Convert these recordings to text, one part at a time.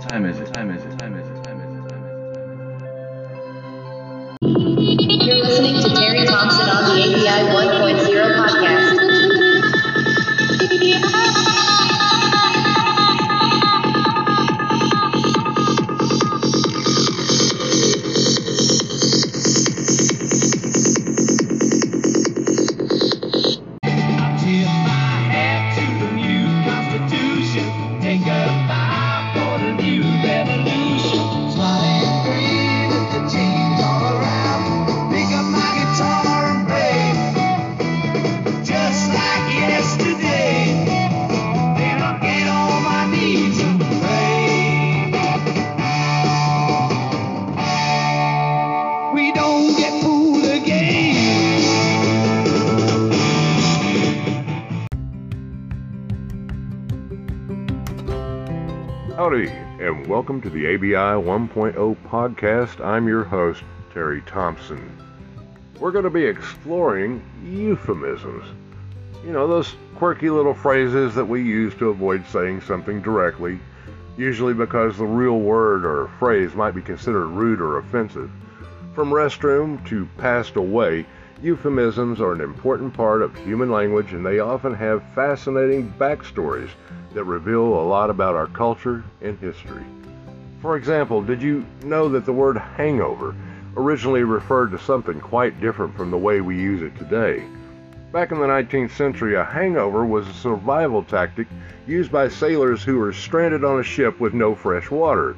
Time is it? Time is it? Time is it? Howdy, and welcome to the ABI 1.0 podcast. I'm your host, Terry Thompson. We're going to be exploring euphemisms. You know, those quirky little phrases that we use to avoid saying something directly, usually because the real word or phrase might be considered rude or offensive. From restroom to passed away, euphemisms are an important part of human language and they often have fascinating backstories that reveal a lot about our culture and history. For example, did you know that the word hangover originally referred to something quite different from the way we use it today? Back in the 19th century, a hangover was a survival tactic used by sailors who were stranded on a ship with no fresh water.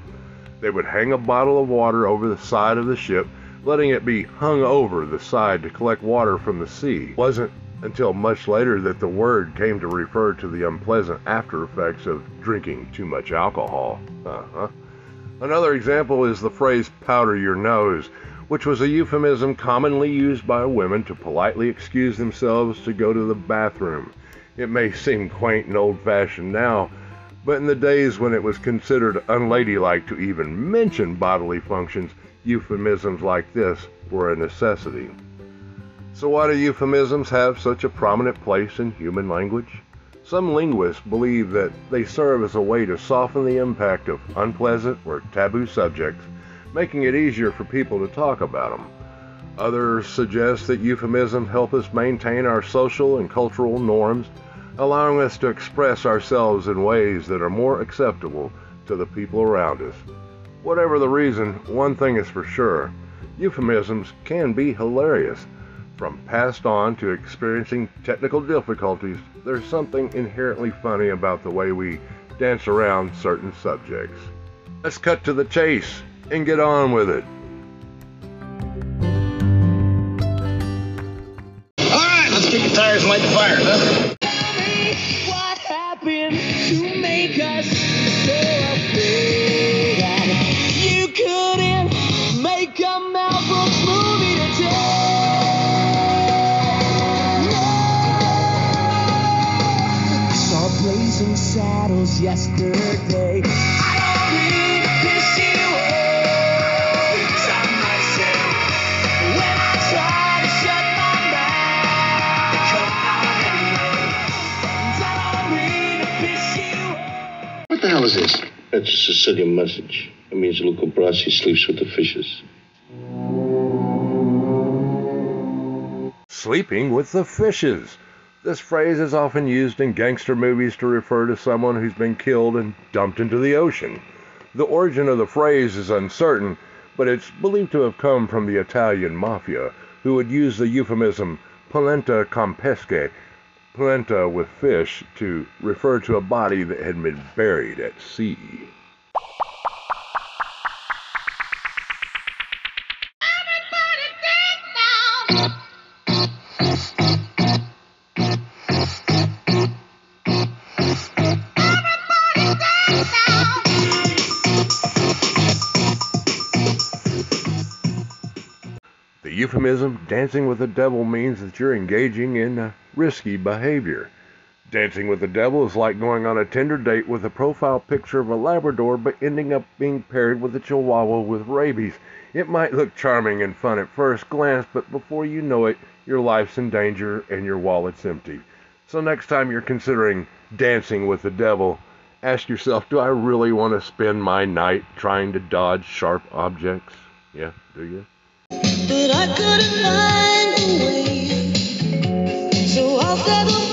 They would hang a bottle of water over the side of the ship, letting it be hung over the side to collect water from the sea. Wasn't until much later that the word came to refer to the unpleasant after effects of drinking too much alcohol. Uh-huh. Another example is the phrase powder your nose, which was a euphemism commonly used by women to politely excuse themselves to go to the bathroom. It may seem quaint and old fashioned now, but in the days when it was considered unladylike to even mention bodily functions, euphemisms like this were a necessity. So, why do euphemisms have such a prominent place in human language? Some linguists believe that they serve as a way to soften the impact of unpleasant or taboo subjects, making it easier for people to talk about them. Others suggest that euphemisms help us maintain our social and cultural norms, allowing us to express ourselves in ways that are more acceptable to the people around us. Whatever the reason, one thing is for sure euphemisms can be hilarious. From passed on to experiencing technical difficulties, there's something inherently funny about the way we dance around certain subjects. Let's cut to the chase and get on with it. All right, let's kick the tires and light the fire, huh? You off. What the hell is this? That's a Sicilian message. It means Luca Brasi sleeps with the fishes. Sleeping with the fishes. This phrase is often used in gangster movies to refer to someone who's been killed and dumped into the ocean. The origin of the phrase is uncertain, but it's believed to have come from the Italian mafia, who would use the euphemism polenta con polenta with fish, to refer to a body that had been buried at sea. Dancing with the devil means that you're engaging in uh, risky behavior. Dancing with the devil is like going on a Tinder date with a profile picture of a Labrador but ending up being paired with a Chihuahua with rabies. It might look charming and fun at first glance, but before you know it, your life's in danger and your wallet's empty. So next time you're considering dancing with the devil, ask yourself, do I really want to spend my night trying to dodge sharp objects? Yeah, do you? But I couldn't find a way. So I'll settle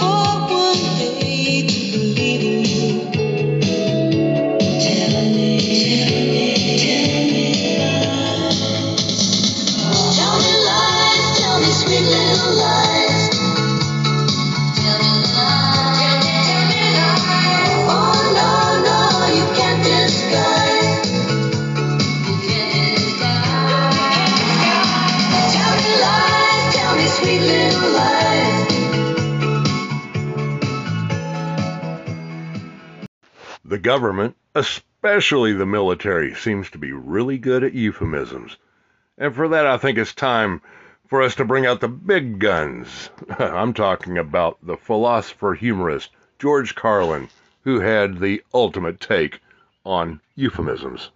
The government, especially the military, seems to be really good at euphemisms. And for that, I think it's time for us to bring out the big guns. I'm talking about the philosopher humorist George Carlin, who had the ultimate take on euphemisms.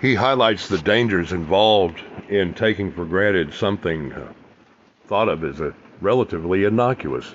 He highlights the dangers involved in taking for granted something uh, thought of as a relatively innocuous.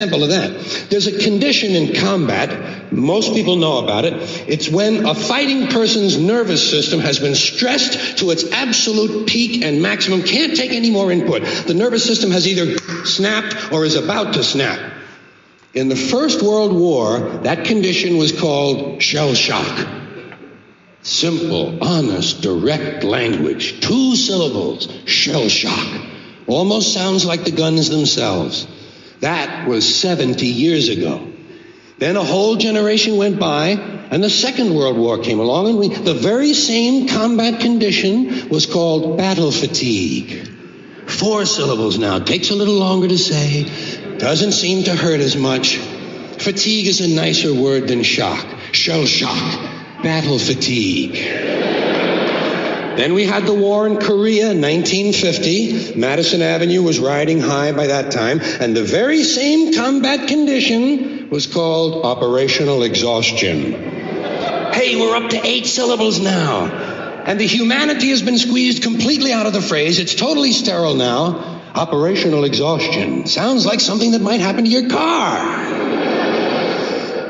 Example of that. There's a condition in combat, most people know about it. It's when a fighting person's nervous system has been stressed to its absolute peak and maximum, can't take any more input. The nervous system has either snapped or is about to snap. In the First World War, that condition was called shell shock. Simple, honest, direct language. Two syllables. Shell shock. Almost sounds like the guns themselves. That was 70 years ago. Then a whole generation went by, and the Second World War came along, and we, the very same combat condition was called battle fatigue. Four syllables now. Takes a little longer to say. Doesn't seem to hurt as much. Fatigue is a nicer word than shock. Shell shock. Battle fatigue. Then we had the war in Korea, in 1950. Madison Avenue was riding high by that time, and the very same combat condition was called operational exhaustion. Hey, we're up to eight syllables now. And the humanity has been squeezed completely out of the phrase. It's totally sterile now. Operational exhaustion. Sounds like something that might happen to your car.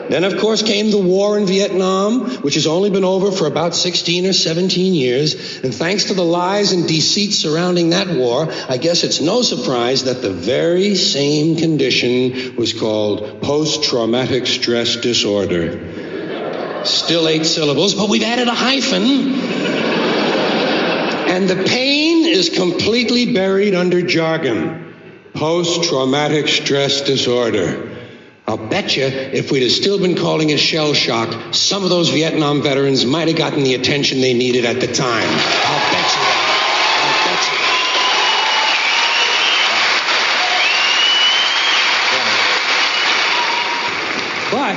Then, of course, came the war in Vietnam, which has only been over for about 16 or 17 years. And thanks to the lies and deceit surrounding that war, I guess it's no surprise that the very same condition was called post traumatic stress disorder. Still eight syllables, but we've added a hyphen. And the pain is completely buried under jargon post traumatic stress disorder. I'll bet you if we'd have still been calling it shell shock, some of those Vietnam veterans might have gotten the attention they needed at the time. I'll bet you that. I'll bet you that. But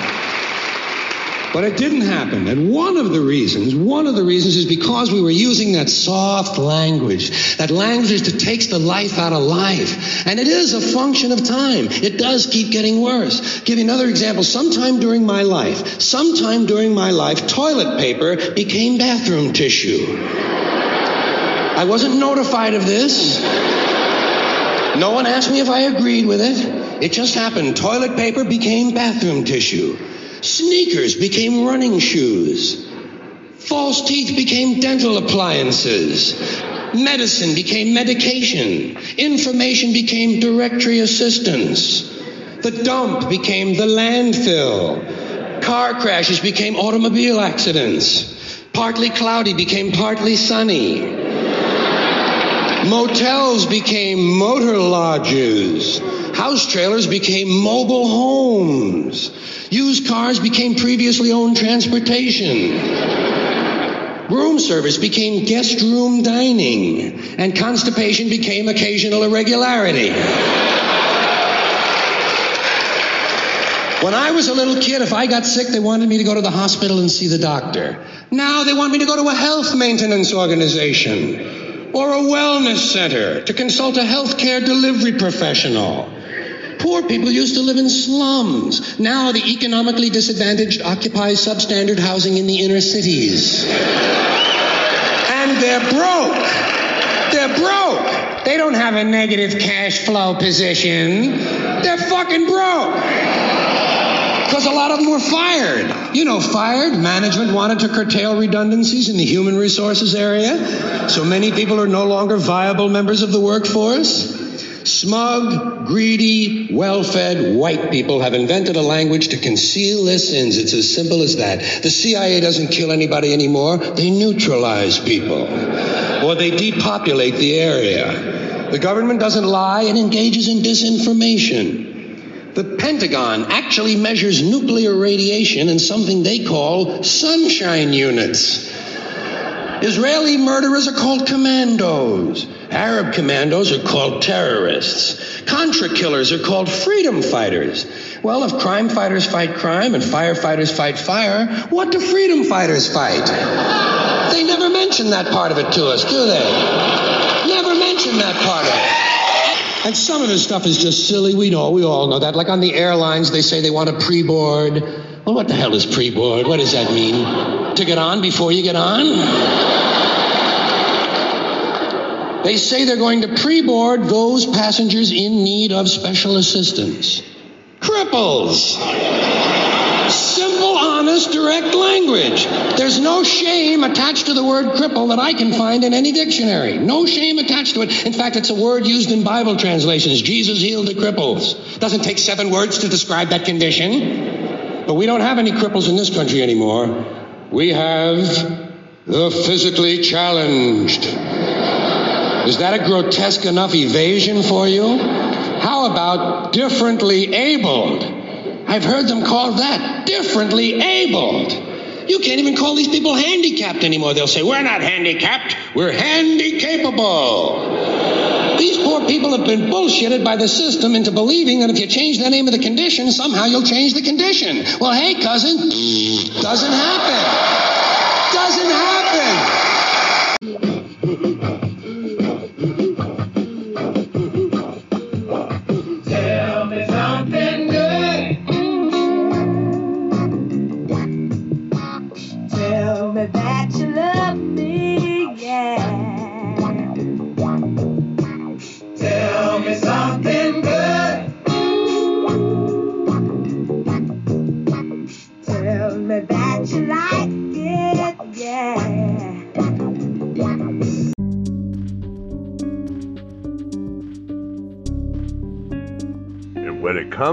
but it didn't happen. And one of the reasons, one of the reasons is because we were using that soft language, that language that takes the life out of life. And it is a function of time. It does keep getting worse. Give you another example. Sometime during my life, sometime during my life, toilet paper became bathroom tissue. I wasn't notified of this. No one asked me if I agreed with it. It just happened. Toilet paper became bathroom tissue. Sneakers became running shoes. False teeth became dental appliances. Medicine became medication. Information became directory assistance. The dump became the landfill. Car crashes became automobile accidents. Partly cloudy became partly sunny. Motels became motor lodges. House trailers became mobile homes. Used cars became previously owned transportation. Room service became guest room dining. And constipation became occasional irregularity. When I was a little kid, if I got sick, they wanted me to go to the hospital and see the doctor. Now they want me to go to a health maintenance organization. or a wellness center to consult a healthcare delivery professional. Poor people used to live in slums. Now the economically disadvantaged occupy substandard housing in the inner cities. And they're broke. They're broke. They don't have a negative cash flow position. They're fucking broke. Because a lot of them were fired. You know, fired. Management wanted to curtail redundancies in the human resources area. So many people are no longer viable members of the workforce. Smug, greedy, well fed white people have invented a language to conceal their sins. It's as simple as that. The CIA doesn't kill anybody anymore, they neutralize people, or they depopulate the area. The government doesn't lie, it engages in disinformation. The Pentagon actually measures nuclear radiation in something they call sunshine units. Israeli murderers are called commandos. Arab commandos are called terrorists. Contra killers are called freedom fighters. Well, if crime fighters fight crime and firefighters fight fire, what do freedom fighters fight? They never mention that part of it to us, do they? Never mention that part of it. And some of this stuff is just silly. We know, we all know that. Like on the airlines, they say they want a pre board. Well, what the hell is pre board? What does that mean? To get on before you get on? They say they're going to pre board those passengers in need of special assistance. Cripples! Simple, honest, direct language. There's no shame attached to the word cripple that I can find in any dictionary. No shame attached to it. In fact, it's a word used in Bible translations. Jesus healed the cripples. Doesn't take seven words to describe that condition. But we don't have any cripples in this country anymore. We have the physically challenged. Is that a grotesque enough evasion for you? How about differently abled? I've heard them called that differently abled. You can't even call these people handicapped anymore. They'll say, We're not handicapped, we're handy capable. These poor people have been bullshitted by the system into believing that if you change the name of the condition, somehow you'll change the condition. Well, hey, cousin, doesn't happen. Doesn't happen.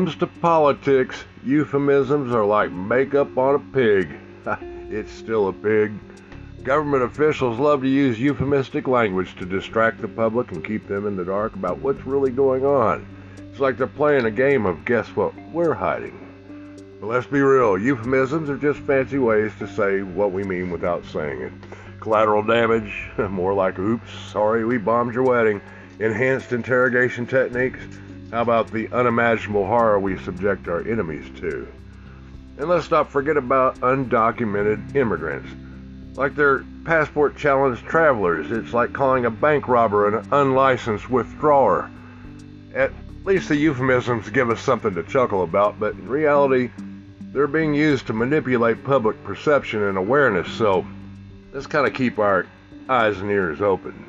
Comes to politics, euphemisms are like makeup on a pig. it's still a pig. Government officials love to use euphemistic language to distract the public and keep them in the dark about what's really going on. It's like they're playing a game of guess what we're hiding. But let's be real, euphemisms are just fancy ways to say what we mean without saying it. Collateral damage, more like oops, sorry we bombed your wedding. Enhanced interrogation techniques, how about the unimaginable horror we subject our enemies to? And let's not forget about undocumented immigrants. Like they're passport challenged travelers, it's like calling a bank robber an unlicensed withdrawer. At least the euphemisms give us something to chuckle about, but in reality, they're being used to manipulate public perception and awareness, so let's kind of keep our eyes and ears open.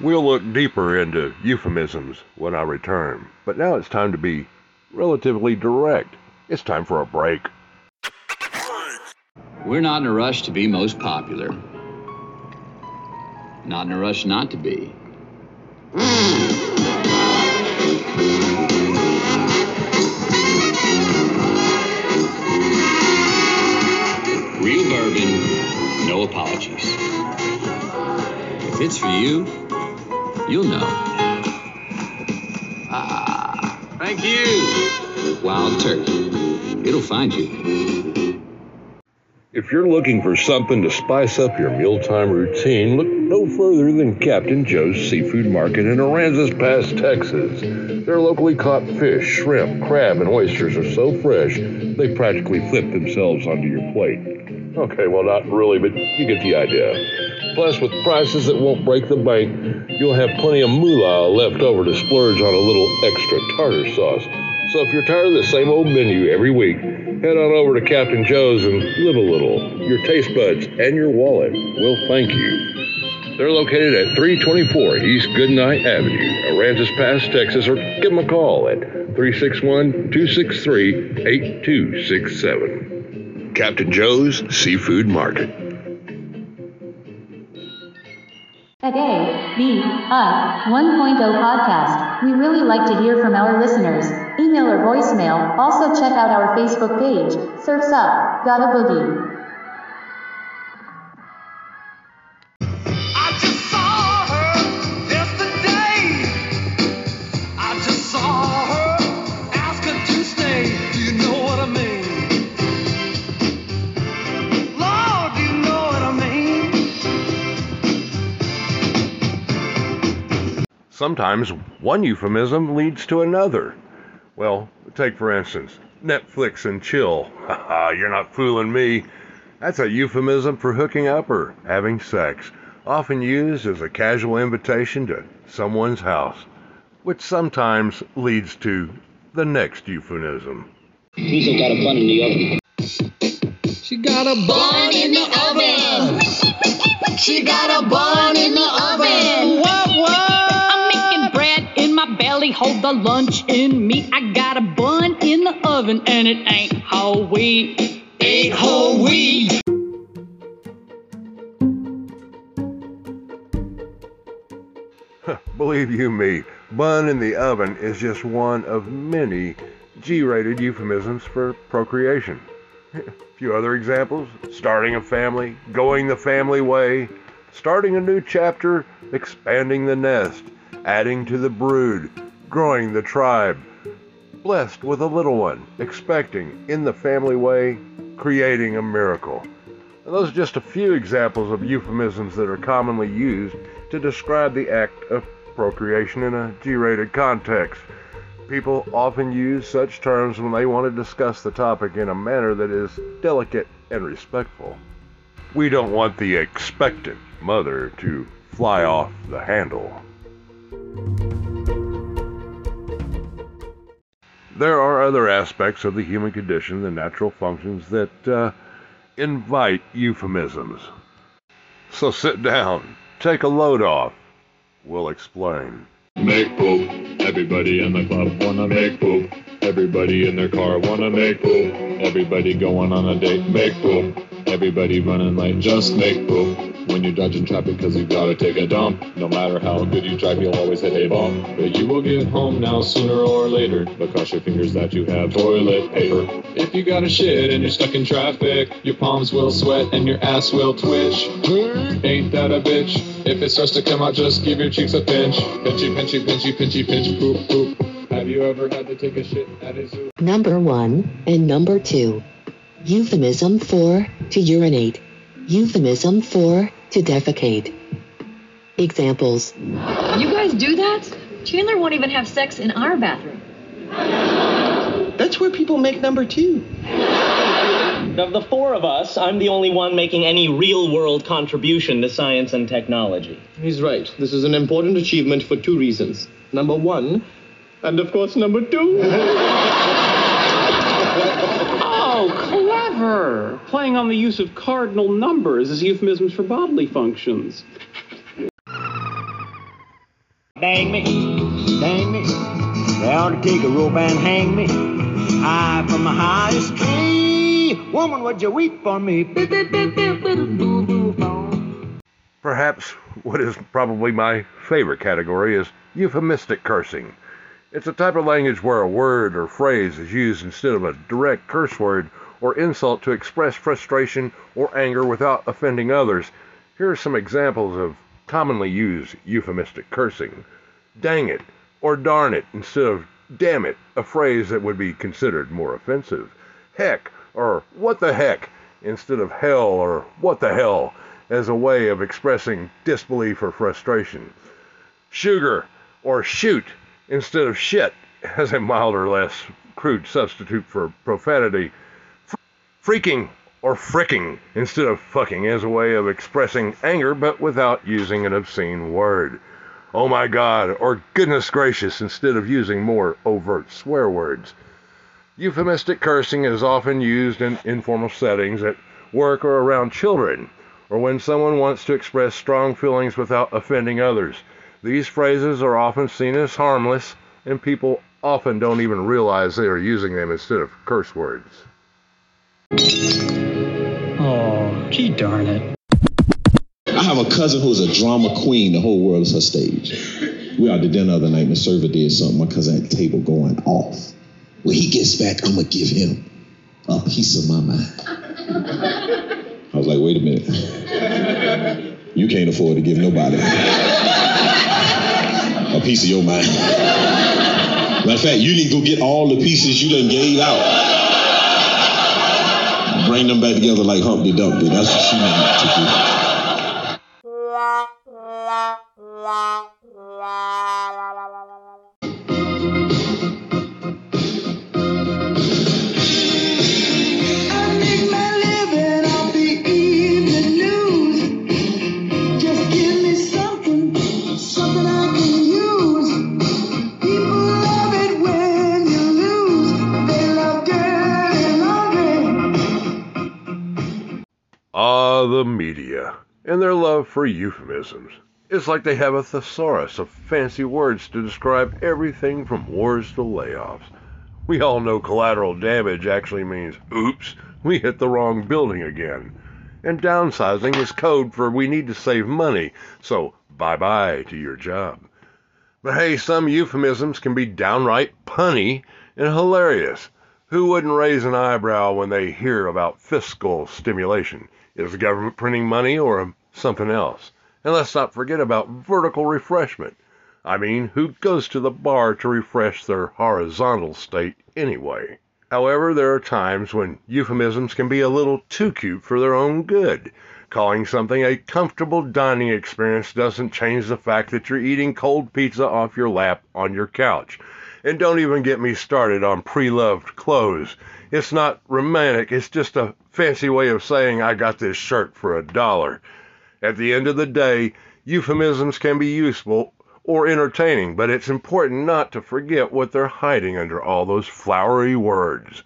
We'll look deeper into euphemisms when I return, but now it's time to be relatively direct. It's time for a break. We're not in a rush to be most popular. Not in a rush not to be. Real bourbon, no apologies. If it's for you, you'll know. Ah, thank you. Wild turkey. It'll find you. If you're looking for something to spice up your mealtime routine, look no further than Captain Joe's Seafood Market in Aransas Pass, Texas. Their locally caught fish, shrimp, crab, and oysters are so fresh they practically flip themselves onto your plate. Okay, well, not really, but you get the idea. Plus, with prices that won't break the bank, you'll have plenty of moolah left over to splurge on a little extra tartar sauce. So if you're tired of the same old menu every week, head on over to Captain Joe's and live a little. Your taste buds and your wallet will thank you. They're located at 324 East Goodnight Avenue, Aransas Pass, Texas, or give them a call at 361 263 8267. Captain Joe's Seafood Market. At A, B, I, 1.0 podcast, we really like to hear from our listeners. Email or voicemail. Also check out our Facebook page. Surfs Up, Got a Boogie. Sometimes one euphemism leads to another. Well, take for instance, Netflix and chill. Haha, you're not fooling me. That's a euphemism for hooking up or having sex, often used as a casual invitation to someone's house, which sometimes leads to the next euphemism. Who's got a bun in the oven? She got a bun in the oven. The lunch in me. I got a bun in the oven and it ain't whole wheat. Ain't whole wheat. Believe you me, bun in the oven is just one of many G rated euphemisms for procreation. A few other examples starting a family, going the family way, starting a new chapter, expanding the nest, adding to the brood, growing the tribe, blessed with a little one, expecting in the family way, creating a miracle. And those are just a few examples of euphemisms that are commonly used to describe the act of procreation in a G rated context. People often use such terms when they want to discuss the topic in a manner that is delicate and respectful. We don't want the expectant mother to fly off the handle. There are other aspects of the human condition, the natural functions, that uh, invite euphemisms. So sit down, take a load off. We'll explain. Make poop. Everybody in the club wanna make poop. Everybody in their car wanna make poop. Everybody going on a date, make poop. Everybody running late, just make poop. When you're dodging traffic cause you gotta take a dump. No matter how good you drive, you'll always hit a bump. But you will get home now sooner or later. Cross your fingers that you have toilet paper. If you got a shit and you're stuck in traffic, your palms will sweat and your ass will twitch. Ain't that a bitch? If it starts to come out, just give your cheeks a pinch. Pinchy, pinchy, pinchy, pinchy, pinch, poop, poop. Have you ever had to take a shit at a zoo? Number one and number two. Euphemism for to urinate. Euphemism for to defecate. Examples. You guys do that? Chandler won't even have sex in our bathroom. That's where people make number two. Of the four of us, I'm the only one making any real world contribution to science and technology. He's right. This is an important achievement for two reasons. Number one, and of course, number two. Oh, clever! Playing on the use of cardinal numbers as euphemisms for bodily functions. Dang me, dang me. They ought to take a rope and hang me. High from the highest tree. Woman, would you weep for me? Perhaps what is probably my favorite category is euphemistic cursing. It's a type of language where a word or phrase is used instead of a direct curse word or insult to express frustration or anger without offending others. Here are some examples of commonly used euphemistic cursing. Dang it or darn it instead of damn it, a phrase that would be considered more offensive. Heck or what the heck instead of hell or what the hell as a way of expressing disbelief or frustration. Sugar or shoot instead of shit as a milder, less crude substitute for profanity. Freaking or fricking instead of fucking as a way of expressing anger but without using an obscene word. Oh my god, or goodness gracious instead of using more overt swear words. Euphemistic cursing is often used in informal settings at work or around children, or when someone wants to express strong feelings without offending others. These phrases are often seen as harmless, and people often don't even realize they are using them instead of curse words. Oh, gee darn it. I have a cousin who's a drama queen. The whole world is her stage. We out to dinner the other night and the server did something. My cousin had the table going off. When he gets back, I'm to give him a piece of my mind. I was like, wait a minute. You can't afford to give nobody a piece of your mind. Matter of fact, you need to go get all the pieces you done gave out. Bring them back together like Humpty Dumpty. That's what she needs to do. And their love for euphemisms. It's like they have a thesaurus of fancy words to describe everything from wars to layoffs. We all know collateral damage actually means, oops, we hit the wrong building again. And downsizing is code for we need to save money, so bye bye to your job. But hey, some euphemisms can be downright punny and hilarious. Who wouldn't raise an eyebrow when they hear about fiscal stimulation? Is the government printing money or something else? And let's not forget about vertical refreshment. I mean, who goes to the bar to refresh their horizontal state anyway? However, there are times when euphemisms can be a little too cute for their own good. Calling something a comfortable dining experience doesn't change the fact that you're eating cold pizza off your lap on your couch. And don't even get me started on pre-loved clothes. It's not romantic, it's just a fancy way of saying I got this shirt for a dollar. At the end of the day, euphemisms can be useful or entertaining, but it's important not to forget what they're hiding under all those flowery words.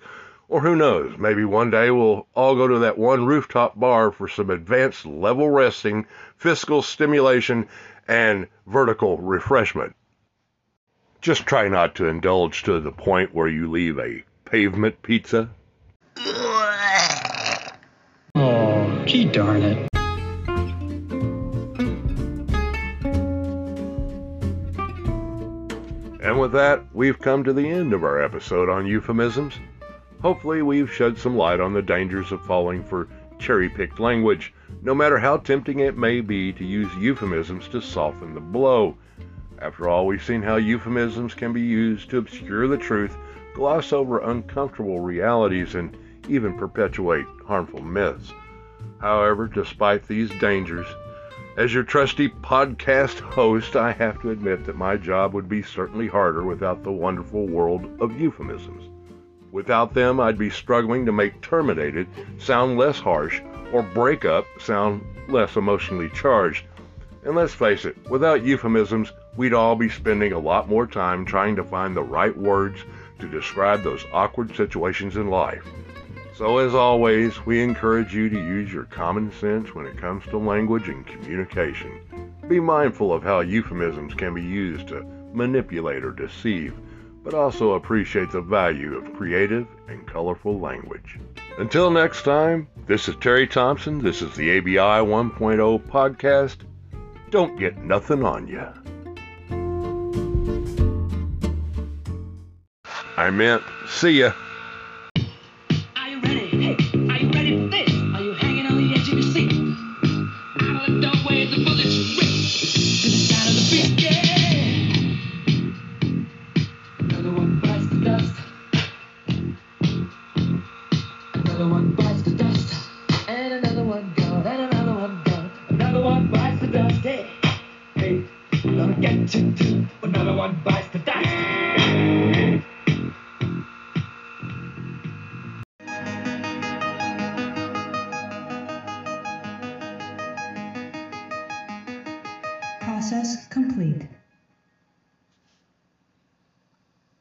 Or who knows, maybe one day we'll all go to that one rooftop bar for some advanced level resting, fiscal stimulation, and vertical refreshment. Just try not to indulge to the point where you leave a pavement pizza. Oh, gee darn it. And with that, we've come to the end of our episode on euphemisms. Hopefully, we've shed some light on the dangers of falling for cherry picked language, no matter how tempting it may be to use euphemisms to soften the blow. After all, we've seen how euphemisms can be used to obscure the truth, gloss over uncomfortable realities, and even perpetuate harmful myths. However, despite these dangers, as your trusty podcast host, I have to admit that my job would be certainly harder without the wonderful world of euphemisms. Without them, I'd be struggling to make terminated sound less harsh or break up sound less emotionally charged. And let's face it, without euphemisms, we'd all be spending a lot more time trying to find the right words to describe those awkward situations in life. So, as always, we encourage you to use your common sense when it comes to language and communication. Be mindful of how euphemisms can be used to manipulate or deceive, but also appreciate the value of creative and colorful language. Until next time, this is Terry Thompson. This is the ABI 1.0 podcast. Don't get nothing on you. I meant, see ya.